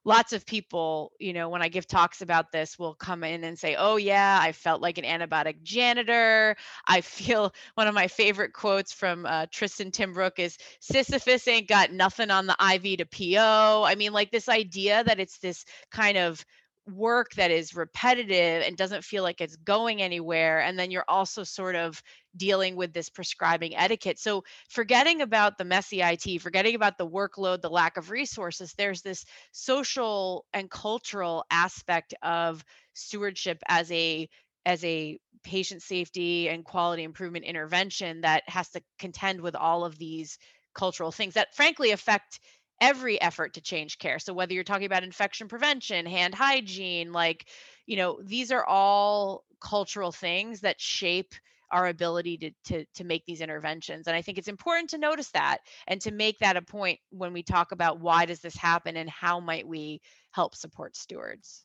lots of people, you know, when I give talks about this, will come in and say, Oh, yeah, I felt like an antibiotic janitor. I feel one of my favorite quotes from uh, Tristan Timbrook is Sisyphus ain't got nothing on the IV to PO. I mean, like this idea that it's this kind of work that is repetitive and doesn't feel like it's going anywhere and then you're also sort of dealing with this prescribing etiquette. So forgetting about the messy IT forgetting about the workload the lack of resources there's this social and cultural aspect of stewardship as a as a patient safety and quality improvement intervention that has to contend with all of these cultural things that frankly affect every effort to change care. So whether you're talking about infection prevention, hand hygiene, like, you know, these are all cultural things that shape our ability to, to to make these interventions. And i think it's important to notice that and to make that a point when we talk about why does this happen and how might we help support stewards.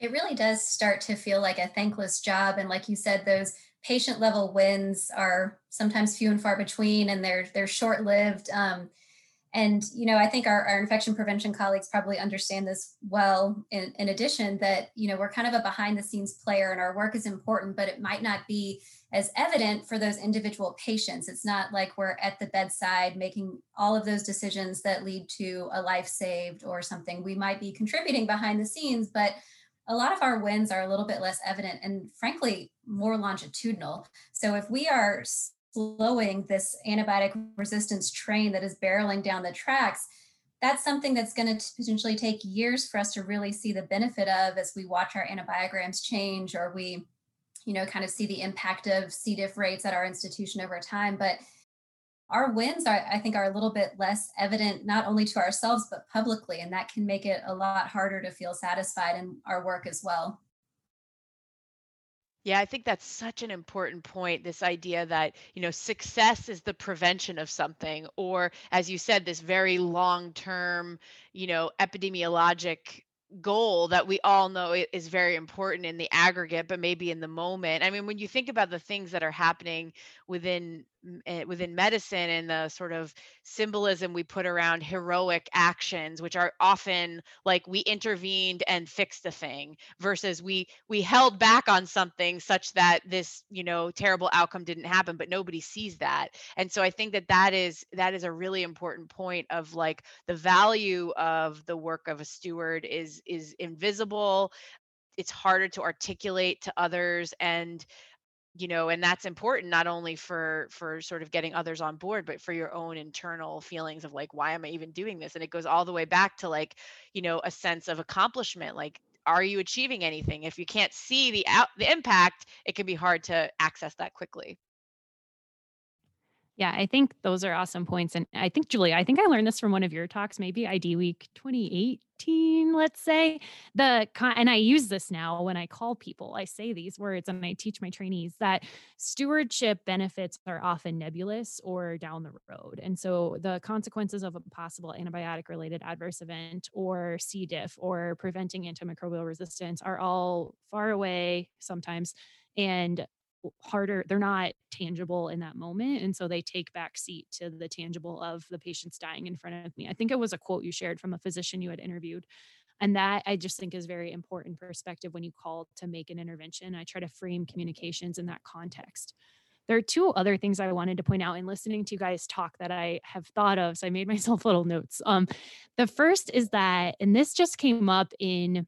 It really does start to feel like a thankless job. And like you said those patient level wins are sometimes few and far between and they're they're short lived um, and you know i think our, our infection prevention colleagues probably understand this well in, in addition that you know we're kind of a behind the scenes player and our work is important but it might not be as evident for those individual patients. It's not like we're at the bedside making all of those decisions that lead to a life saved or something. We might be contributing behind the scenes but a lot of our wins are a little bit less evident and frankly more longitudinal. So if we are slowing this antibiotic resistance train that is barreling down the tracks, that's something that's going to potentially take years for us to really see the benefit of as we watch our antibiograms change or we, you know, kind of see the impact of C. diff rates at our institution over time. But our wins are, I think, are a little bit less evident, not only to ourselves, but publicly. And that can make it a lot harder to feel satisfied in our work as well. Yeah, I think that's such an important point. This idea that, you know, success is the prevention of something, or as you said, this very long term, you know, epidemiologic goal that we all know is very important in the aggregate but maybe in the moment i mean when you think about the things that are happening within Eh, within medicine and the sort of symbolism we put around heroic actions which are often like we intervened and fixed the thing versus we we held back on something such that this you know terrible outcome didn't happen but nobody sees that. And so i think that that is that is a really important point of like the value of the work of a steward is is invisible. It's harder to articulate to others and you know and that's important not only for for sort of getting others on board but for your own internal feelings of like why am i even doing this? And it goes all the way back to like you know a sense of accomplishment like are you achieving anything? If you can't see the out the impact it can be hard to access that quickly yeah, I think those are awesome points. And I think, Julie, I think I learned this from one of your talks, maybe ID Week 2018, let's say. The and I use this now when I call people. I say these words and I teach my trainees that stewardship benefits are often nebulous or down the road. And so the consequences of a possible antibiotic related adverse event or C. diff or preventing antimicrobial resistance are all far away sometimes and harder they're not tangible in that moment and so they take back seat to the tangible of the patients dying in front of me i think it was a quote you shared from a physician you had interviewed and that i just think is very important perspective when you call to make an intervention i try to frame communications in that context there are two other things I wanted to point out in listening to you guys talk that I have thought of. So I made myself little notes. Um, the first is that, and this just came up in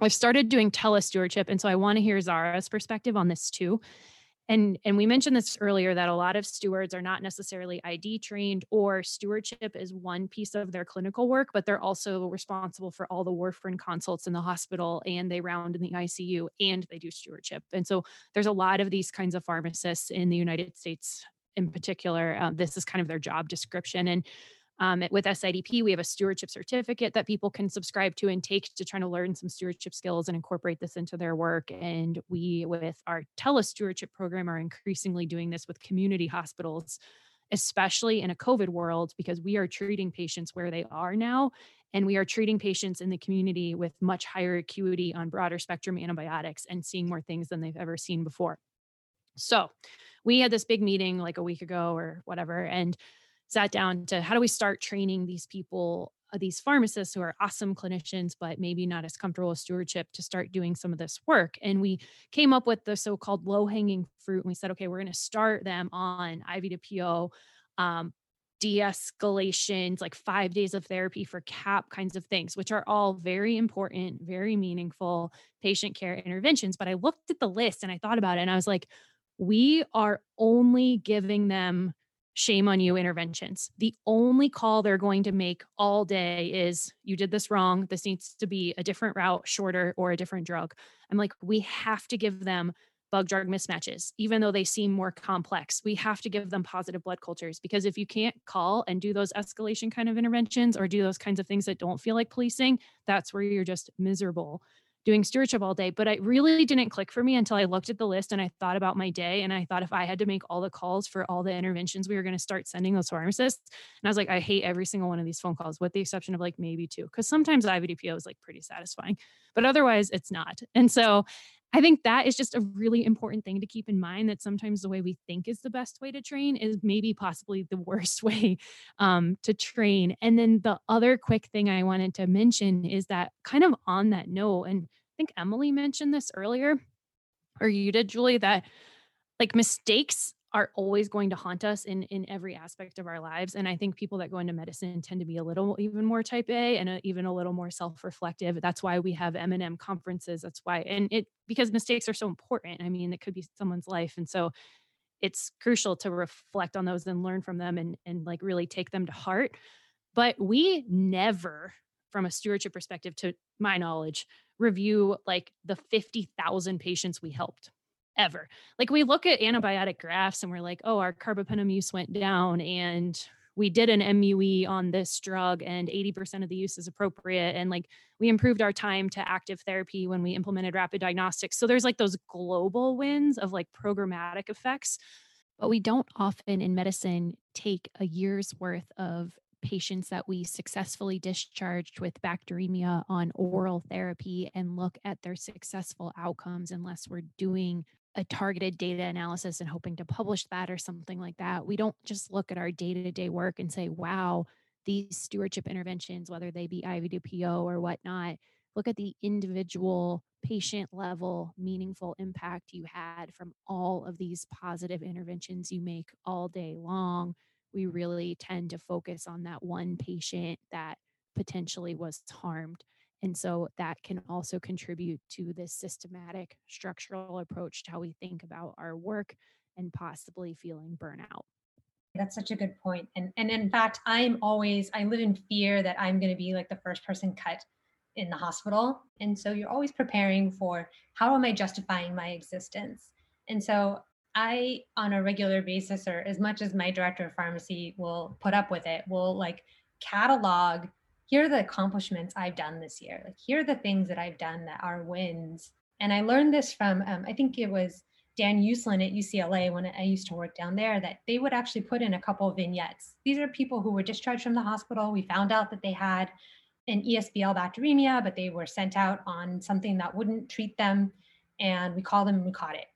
I've started doing telestewardship. And so I want to hear Zahra's perspective on this too. And, and we mentioned this earlier that a lot of stewards are not necessarily ID trained or stewardship is one piece of their clinical work, but they're also responsible for all the warfarin consults in the hospital and they round in the ICU and they do stewardship. And so there's a lot of these kinds of pharmacists in the United States in particular. Uh, this is kind of their job description. And um, with SIDP, we have a stewardship certificate that people can subscribe to and take to try to learn some stewardship skills and incorporate this into their work. And we, with our telestewardship program, are increasingly doing this with community hospitals, especially in a COVID world, because we are treating patients where they are now. And we are treating patients in the community with much higher acuity on broader spectrum antibiotics and seeing more things than they've ever seen before. So, we had this big meeting like a week ago or whatever, and sat down to how do we start training these people uh, these pharmacists who are awesome clinicians but maybe not as comfortable with stewardship to start doing some of this work? And we came up with the so-called low-hanging fruit and we said okay we're going to start them on iv to po um, de-escalations like five days of therapy for cap kinds of things which are all very important very meaningful patient care interventions but i looked at the list and i thought about it and i was like we are only giving them shame on you interventions. The only call they're going to make all day is you did this wrong. This needs to be a different route, shorter, or a different drug. I'm like, we have to give them bug drug mismatches, even though they seem more complex. We have to give them positive blood cultures because if you can't call and do those escalation kind of interventions or do those kinds of things that don't feel like policing, that's where you're just miserable doing stewardship all day. But it really didn't click for me until I looked at the list and I thought about my day. And I thought if I had to make all the calls for all the interventions we were going to start sending those pharmacists, and I was like, I hate every single one of these phone calls, with the exception of like maybe two, because sometimes IV to PO is like pretty satisfying, but otherwise it's not. And so I think that is just a really important thing to keep in mind that sometimes the way we think is the best way to train is maybe possibly the worst way um, to train. And then the other quick thing I wanted to mention is that kind of on that note, and I think Emily mentioned this earlier, or you did, Julie, that like mistakes are always going to haunt us in in every aspect of our lives and i think people that go into medicine tend to be a little even more type a and a, even a little more self-reflective. That's why we have m&m conferences. That's why and it because mistakes are so important. I mean it could be someone's life and so it's crucial to reflect on those and learn from them and and like really take them to heart. But we never from a stewardship perspective to my knowledge review like the 50,000 patients we helped ever. Like we look at antibiotic graphs and we're like, oh, our mm-hmm. carbapenem use went down and we did an MUE on this drug and 80% of the use is appropriate. And like we improved our time to active therapy when we implemented rapid diagnostics. So there's like those global wins of like programmatic effects. But we don't often in medicine take a year's worth of patients that we successfully discharged with bacteremia on oral therapy and look at their successful outcomes unless we're doing a targeted data analysis and hoping to publish that or something like that. We don't just look at our day to day work and say, wow, these stewardship interventions, whether they be IV to PO or whatnot, look at the individual patient level meaningful impact you had from all of these positive interventions you make all day long we really tend to focus on that one patient that potentially was harmed. And so that can also contribute to this systematic structural approach to how we think about our work and possibly feeling burnout. That's such a good point. And and in fact, I'm always I live in fear that I'm going to be like the first person cut in the hospital. And so you're always preparing for how am I justifying my existence? And so I, on a regular basis, or as much as my director of pharmacy will put up with it, will like catalog here are the accomplishments I've done this year. Like, here are the things that I've done that are wins. And I learned this from, um, I think it was Dan Uslan at UCLA when I used to work down there, that they would actually put in a couple of vignettes. These are people who were discharged from the hospital. We found out that they had an ESBL bacteremia, but they were sent out on something that wouldn't treat them. And we called them and we caught it.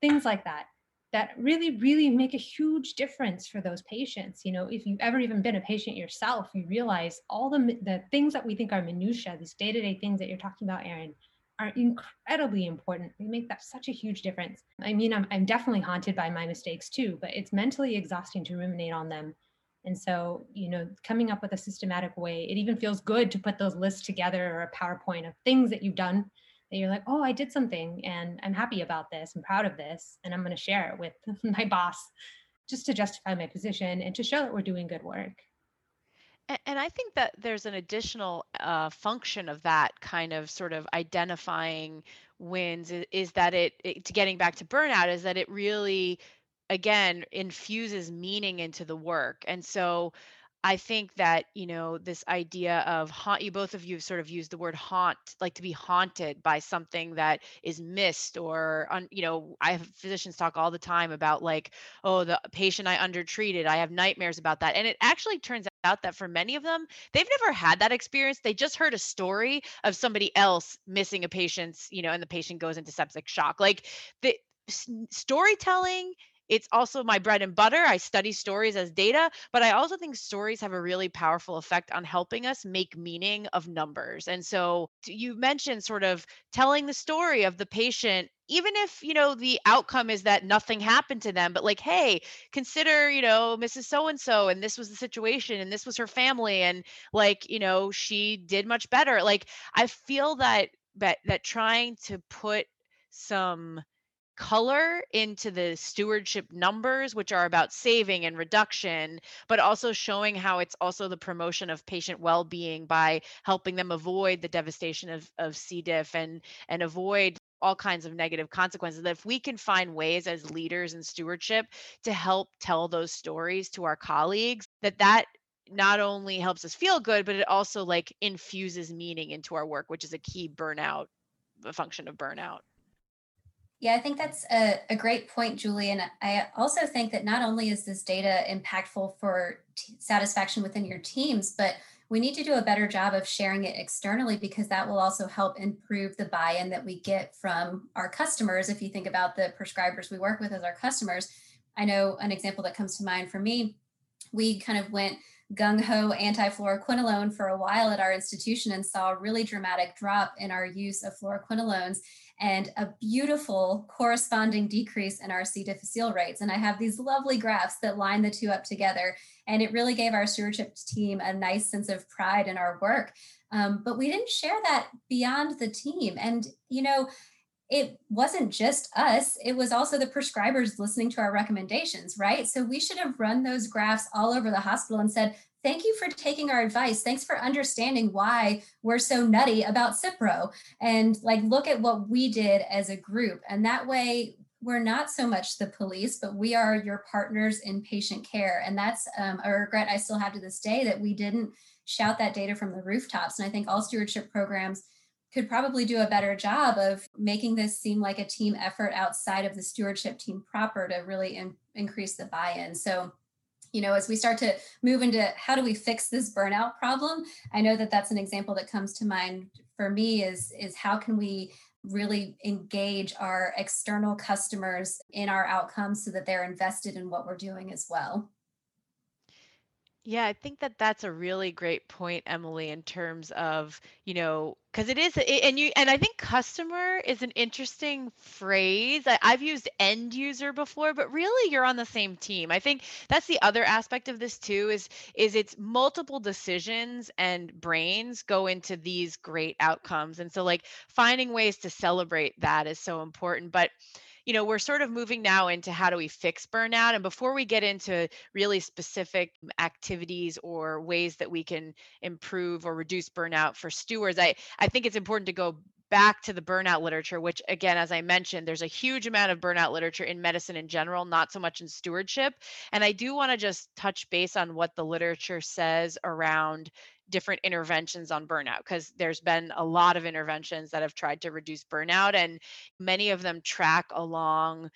Things like that that really, really make a huge difference for those patients. You know, if you've ever even been a patient yourself, you realize all the, the things that we think are minutia, these day-to-day things that you're talking about, Erin, are incredibly important. They make that such a huge difference. I mean, I'm, I'm definitely haunted by my mistakes too, but it's mentally exhausting to ruminate on them And so, you know, coming up with a systematic way, it even feels good to put those lists together or a PowerPoint of things that you've done that you're like, oh, I did something and I'm happy about this. I'm proud of this. And I'm going to share it with my boss just to justify my position and to show that we're doing good work. And, I think that there's an additional uh, function of that kind of sort of identifying wins is, that it, it, to getting back to burnout is that it really again infuses meaning into the work and so I think that, you know, this idea of haunt, you both of you have sort of used the word haunt, like to be haunted by something that is missed or, un, you know, I have physicians talk all the time about like, oh, the patient I undertreated, I have nightmares about that. And it actually turns out that for many of them, they've never had that experience. They just heard a story of somebody else missing a patient's, you know, and the patient goes into septic shock. Like the storytelling it's also my bread and butter. I study stories as data, but I also think stories have a really powerful effect on helping us make meaning of numbers. And so you mentioned sort of telling the story of the patient even if you know the outcome is that nothing happened to them but like hey consider you know mrs so and so and this was the situation and this was her family and like you know she did much better like i feel that that that trying to put some color into the stewardship numbers, which are about saving and reduction, but also showing how it's also the promotion of patient well-being by helping them avoid the devastation of, of C. diff and and avoid all kinds of negative consequences. That if we can find ways as leaders in stewardship to help tell those stories to our colleagues, that that not only helps us feel good, but it also like infuses meaning into our work, which is a key burnout, a function of burnout. Yeah, I think that's a, a great point, Julie. And I also think that not only is this data impactful for t- satisfaction within your teams, but we need to do a better job of sharing it externally because that will also help improve the buy in that we get from our customers. If you think about the prescribers we work with as our customers, I know an example that comes to mind for me. We kind of went gung ho anti fluoroquinolone for a while at our institution and saw a really dramatic drop in our use of fluoroquinolones and a beautiful corresponding decrease in our C. difficile rates. And I have these lovely graphs that line the two up together. And it really gave our stewardship team a nice sense of pride in our work. Um, but we didn't share that beyond the team. And, you know, it wasn't just us, it was also the prescribers listening to our recommendations, right? So we should have run those graphs all over the hospital and said, thank you for taking our advice. Thanks for understanding why we're so nutty about Cipro and like look at what we did as a group. And that way we're not so much the police, but we are your partners in patient care. And that's um, a regret I still have to this day that we didn't shout that data from the rooftops. And I think all stewardship programs could probably do a better job of making this seem like a team effort outside of the stewardship team proper to really in, increase the buy-in. So you know, as we start to move into how do we fix this burnout problem, I know that that's an example that comes to mind for me is, is how can we really engage our external customers in our outcomes so that they're invested in what we're doing as well. Yeah, I think that that's a really great point, Emily, in terms of, you know, because it is, and you, and I think customer is an interesting phrase. I, I've used end user before, but really you're on the same team. I think that's the other aspect of this too, is, is it's multiple decisions and brains go into these great outcomes. And so like finding ways to celebrate that is so important. But, you know, we're sort of moving now into how do we fix burnout. And before we get into really specific activities or ways that we can improve or reduce burnout for stewards, I, I think it's important to go back to the burnout literature, which again, as I mentioned, there's a huge amount of burnout literature in medicine in general, not so much in stewardship. And I do want to just touch base on what the literature says around different interventions on burnout because there's been a lot of interventions that have tried to reduce burnout and many of them track along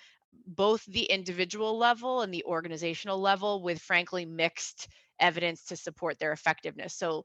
both the individual level and the organizational level with frankly mixed evidence to support their effectiveness. So,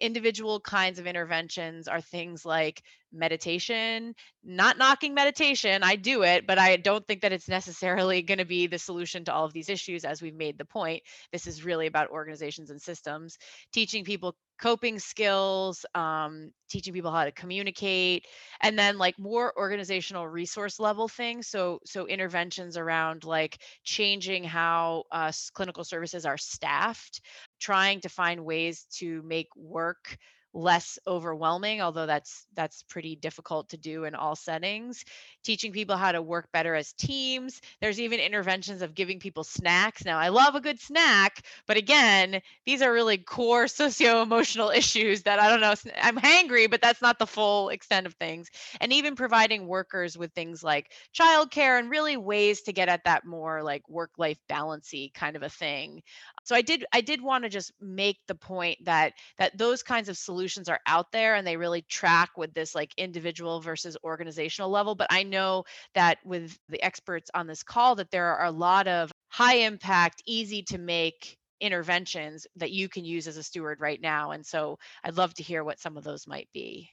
individual kinds of interventions are things like meditation not knocking meditation i do it but i don't think that it's necessarily going to be the solution to all of these issues as we've made the point. This is really about organizations and systems teaching people coping skills um, teaching people how to communicate and then like more organizational resource level things. So so interventions around like changing how uh, clinical services are staffed trying to find ways to make work less overwhelming although that's that's pretty difficult to do in all settings. Teaching people how to work better as teams. There's even interventions of giving people snacks. Now i love a good snack but again these are really core socio-emotional issues that i don't know i'm hangry but that's not the full extent of things. And even providing workers with things like childcare and really ways to get at that more like work life balancey kind of a thing so i did i did want to just make the point that that those kinds of solutions are out there and they really track with this like individual versus organizational level but i know that with the experts on this call that there are a lot of high impact easy to make interventions that you can use as a steward right now and so i'd love to hear what some of those might be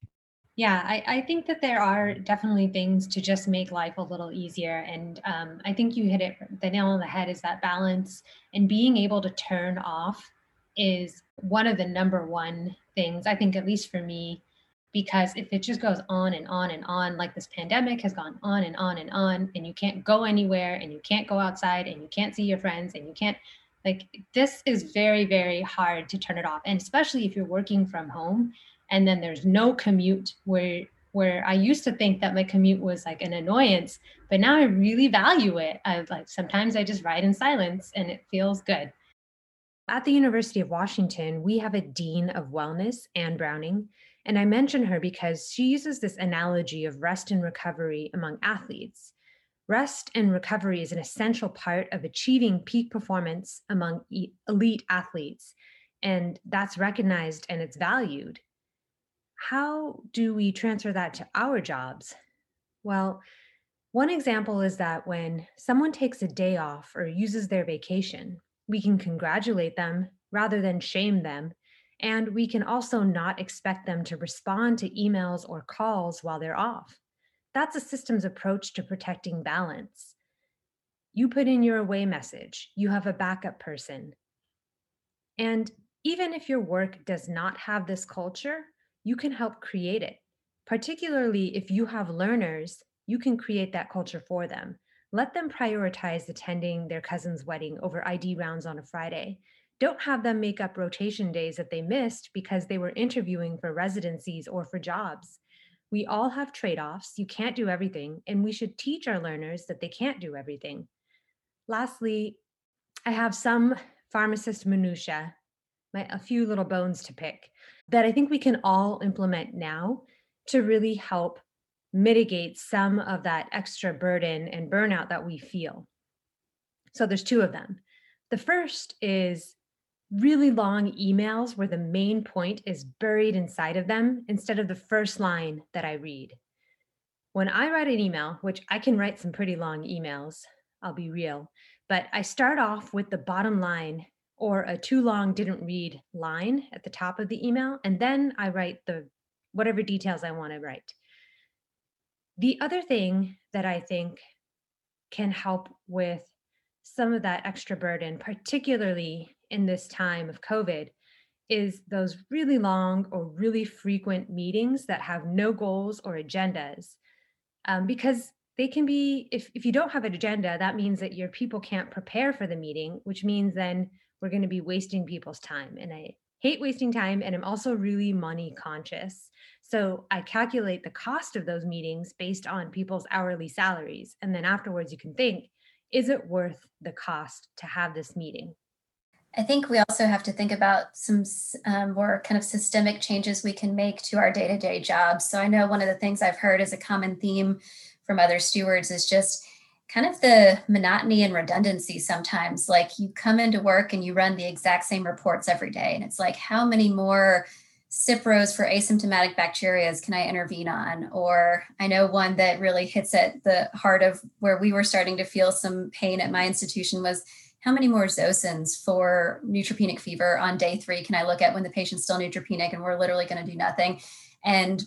yeah, I, I, think that there are definitely things to just make life a little easier. And um, I think you hit it the nail on the head is that balance and being able to turn off is one of the number one things, I think, at least for me, because if it just goes on and on and on, like this pandemic has gone on and on and on, and you can't go anywhere and you can't go outside and you can't see your friends and you can't, like, this is very, very hard to turn it off. And especially if you're working from home and then there's no commute where where I used to think that my commute was like an annoyance, but now I really value it. I like sometimes I just ride in silence and it feels good. At the University of Washington, we have a dean of wellness, Anne Browning, and I mention her because she uses this analogy of rest and recovery among athletes. Rest and recovery is an essential part of achieving peak performance among elite athletes, and that's recognized and it's valued how do we transfer that to our jobs? Well, one example is that when someone takes a day off or uses their vacation, we can congratulate them rather than shame them. And we can also not expect them to respond to emails or calls while they're off. That's a systems approach to protecting balance. You put in your away message, you have a backup person. And even if your work does not have this culture, you can help create it. Particularly if you have learners, you can create that culture for them. Let them prioritize attending their cousin's wedding over ID rounds on a Friday. Don't have them make up rotation days that they missed because they were interviewing for residencies or for jobs. We all have trade offs. You can't do everything, and we should teach our learners that they can't do everything. Lastly, I have some pharmacist minutia, my, a few little bones to pick that I think we can all implement now to really help mitigate some of that extra burden and burnout that we feel. So there's two of them. The first is really long emails where the main point is buried inside of them instead of the first line that I read. When I write an email, which I can write some pretty long emails, I'll be real, but I start off with the bottom line or a too long didn't read line at the top of the email and then i write the whatever details i want to write. The other thing that i think can help with some of that extra burden particularly in this time of covid is those really long or really frequent meetings that have no goals or agendas. Um, because they can be if, if you don't have an agenda that means that your people can't prepare for the meeting which means then we're going to be wasting people's time. And I hate wasting time. And I'm also really money conscious. So I calculate the cost of those meetings based on people's hourly salaries. And then afterwards, you can think, is it worth the cost to have this meeting? I think we also have to think about some um, more kind of systemic changes we can make to our day to day jobs. So I know one of the things I've heard as a common theme from other stewards is just kind of the monotony and redundancy sometimes. Like you come into work and you run the exact same reports every day. And it's like, how many more Cipros for asymptomatic bacteriurias can I intervene on? Or I know one that really hits at the heart of where we were starting to feel some pain at my institution was how many more Zosyns for neutropenic fever on day three can I look at when the patient's still neutropenic and we're literally going to do nothing? And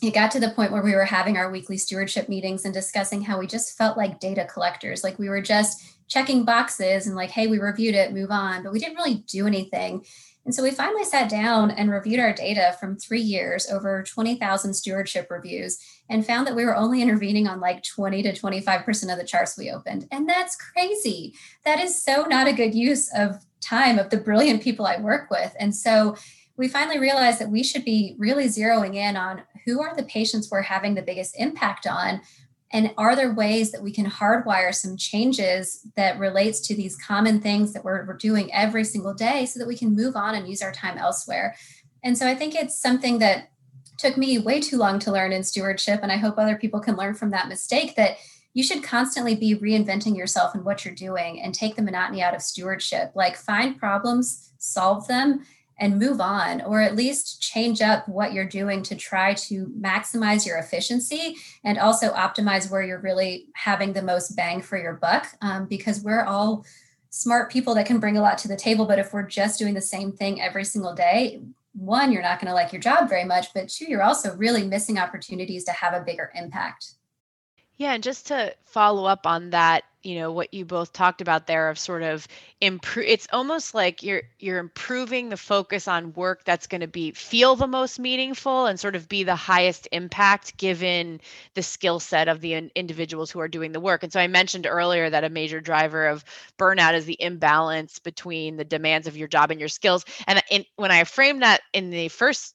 it got to the point where we were having our weekly stewardship meetings and discussing how we just felt like data collectors, like we were just checking boxes and like, hey, we reviewed it, move on, but we didn't really do anything. And so we finally sat down and reviewed our data from three years, over 20,000 stewardship reviews, and found that we were only intervening on like 20 to 25% of the charts we opened. And that's crazy. That is so not a good use of time of the brilliant people I work with. And so we finally realized that we should be really zeroing in on who are the patients we're having the biggest impact on and are there ways that we can hardwire some changes that relates to these common things that we're, doing every single day so that we can move on and use our time elsewhere? And so i think it's something that took me way too long to learn in stewardship and i hope other people can learn from that mistake that you should constantly be reinventing yourself and what you're doing and take the monotony out of stewardship. Like find problems solve them and move on, or at least change up what you're doing to try to maximize your efficiency and also optimize where you're really having the most bang for your buck. Um, because we're all smart people that can bring a lot to the table. But if we're just doing the same thing every single day, one, you're not going to like your job very much, but two, you're also really missing opportunities to have a bigger impact. Yeah, and just to follow up on that, you know, what you both talked about there of sort of improve it's almost like you're you're improving the focus on work that's going to be feel the most meaningful and sort of be the highest impact given the skill set of the in- individuals who are doing the work. And so I mentioned earlier that a major driver of burnout is the imbalance between the demands of your job and your skills. And in, when I framed that in the first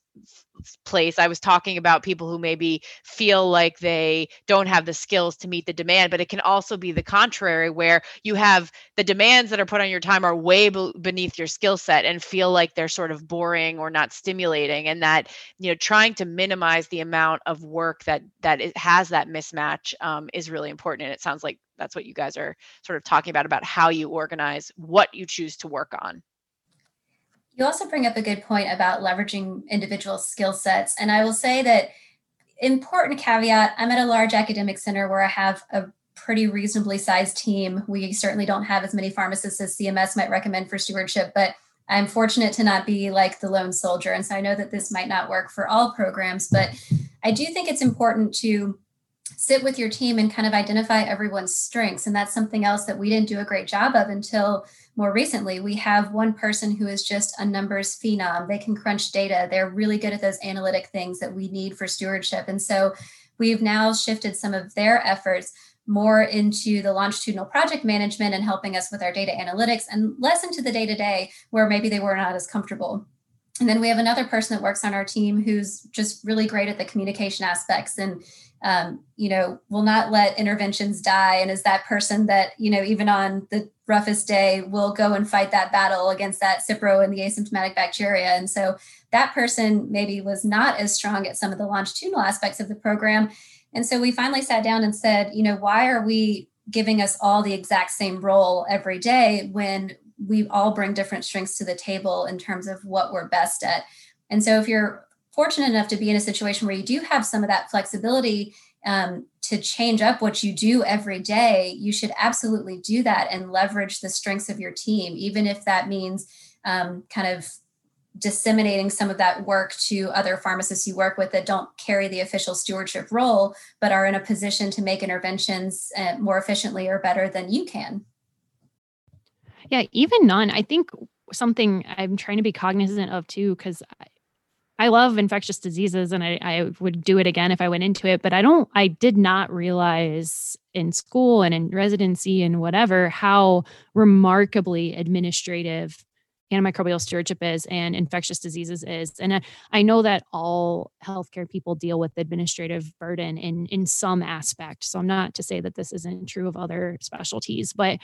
place. I was talking about people who maybe feel like they don't have the skills to meet the demand but it can also be the contrary where you have the demands that are put on your time are way be- beneath your skill set and feel like they're sort of boring or not stimulating and that you know trying to minimize the amount of work that that it has that mismatch um, is really important and it sounds like that's what you guys are sort of talking about about how you organize what you choose to work on you also bring up a good point about leveraging individual skill sets. And I will say that important caveat I'm at a large academic center where I have a pretty reasonably sized team. We certainly don't have as many pharmacists as CMS might recommend for stewardship, but I'm fortunate to not be like the lone soldier. And so I know that this might not work for all programs, but I do think it's important to sit with your team and kind of identify everyone's strengths. And that's something else that we didn't do a great job of until more recently, we have one person who is just a numbers phenom. They can crunch data. They're really good at those analytic things that we need for stewardship. And so we've now shifted some of their efforts more into the longitudinal project management and helping us with our data analytics and less into the day to day where maybe they were not as comfortable. And then we have another person that works on our team who's just really great at the communication aspects and um, you know, will not let interventions die and is that person that, you know, even on the roughest day will go and fight that battle against that Cipro and the asymptomatic bacteriuria. And so that person maybe was not as strong at some of the longitudinal aspects of the program. And so we finally sat down and said, you know, why are we giving us all the exact same role every day when we all bring different strengths to the table in terms of what we're best at? And so if you're fortunate enough to be in a situation where you do have some of that flexibility um, to change up what you do every day, you should absolutely do that and leverage the strengths of your team, even if that means um, kind of disseminating some of that work to other pharmacists you work with that don't carry the official stewardship role, but are in a position to make interventions uh, more efficiently or better than you can. Yeah, even none. I think something I'm trying to be cognizant of too, because I love infectious diseases and I, I would do it again if I went into it, but I don't, I did not realize in school and in residency and whatever how remarkably administrative antimicrobial stewardship is and infectious diseases is. And I, I know that all healthcare people deal with administrative burden in in some aspect. So I'm not to say that this isn't true of other specialties, but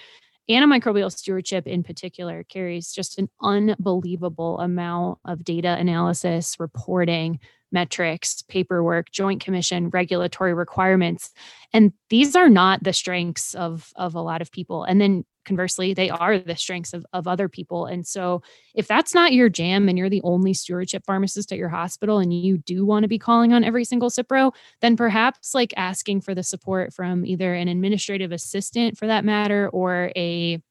antimicrobial stewardship in particular carries just an unbelievable amount of data analysis, reporting, metrics, paperwork, joint commission, regulatory requirements. And these are not the strengths of, of a lot of people. And then conversely, they are the strengths of, of other people. And so if that's not your jam and you're the only stewardship pharmacist at your hospital and you do want to be calling on every single Cipro, then perhaps like asking for the support from either an administrative assistant for that matter or a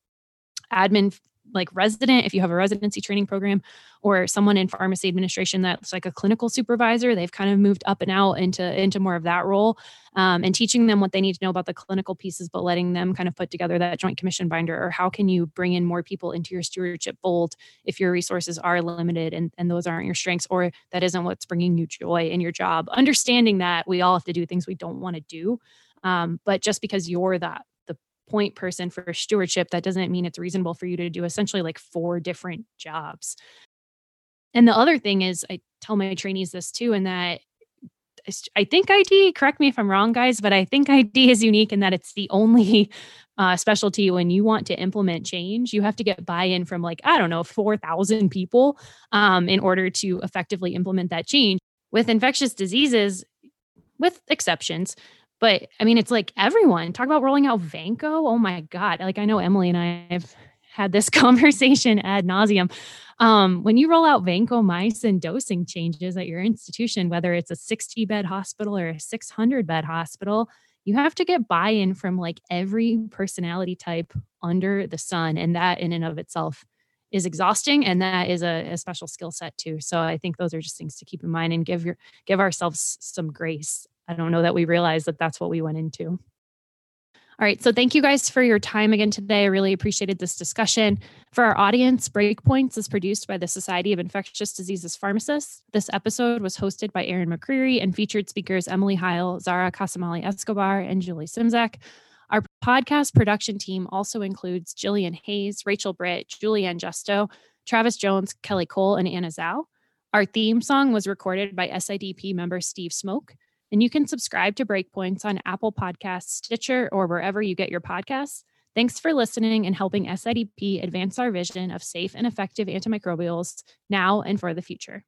admin like resident, if you have a residency training program, or someone in pharmacy administration that's like a clinical supervisor, they've kind of moved up and out into into more of that role, um, and teaching them what they need to know about the clinical pieces, but letting them kind of put together that joint commission binder. Or how can you bring in more people into your stewardship fold if your resources are limited and and those aren't your strengths, or that isn't what's bringing you joy in your job. Understanding that we all have to do things we don't want to do, um, but just because you're that point person for stewardship, that doesn't mean it's reasonable for you to do essentially like four different jobs. And the other thing is, I tell my trainees this too, and that I think ID, correct me if I'm wrong, guys, but I think ID is unique in that it's the only uh, specialty when you want to implement change. You have to get buy in from like, I don't know, 4,000 people um, in order to effectively implement that change. With infectious diseases, with exceptions, but I mean, it's like everyone talk about rolling out Vanco. Oh my God. Like I know Emily and I have had this conversation ad nauseum. Um, when you roll out vancomycin dosing changes at your institution, whether it's a 60 bed hospital or a 600 bed hospital, you have to get buy in from like every personality type under the sun. And that in and of itself is exhausting and that is a, a special skill set too so i think those are just things to keep in mind and give your give ourselves some grace I don't know that we realized that that's what we went into. All right. So thank you guys for your time again today. I really appreciated this discussion. For our audience, Breakpoints is produced by the Society of Infectious Diseases Pharmacists. This episode was hosted by Erin McCreary and featured speakers Emily Heil, Zahra Kassamali Escobar, and Julie Szymczak. Our podcast production team also includes Jillian Hayes, Rachel Britt, Julianne Justo, Travis Jones, Kelly Cole, and Anna Zhao. Our theme song was recorded by SIDP member Steve Smoke. And you can subscribe to Breakpoints on Apple Podcasts, Stitcher, or wherever you get your podcasts. Thanks for listening and helping SIDP advance our vision of safe and effective antimicrobials now and for the future.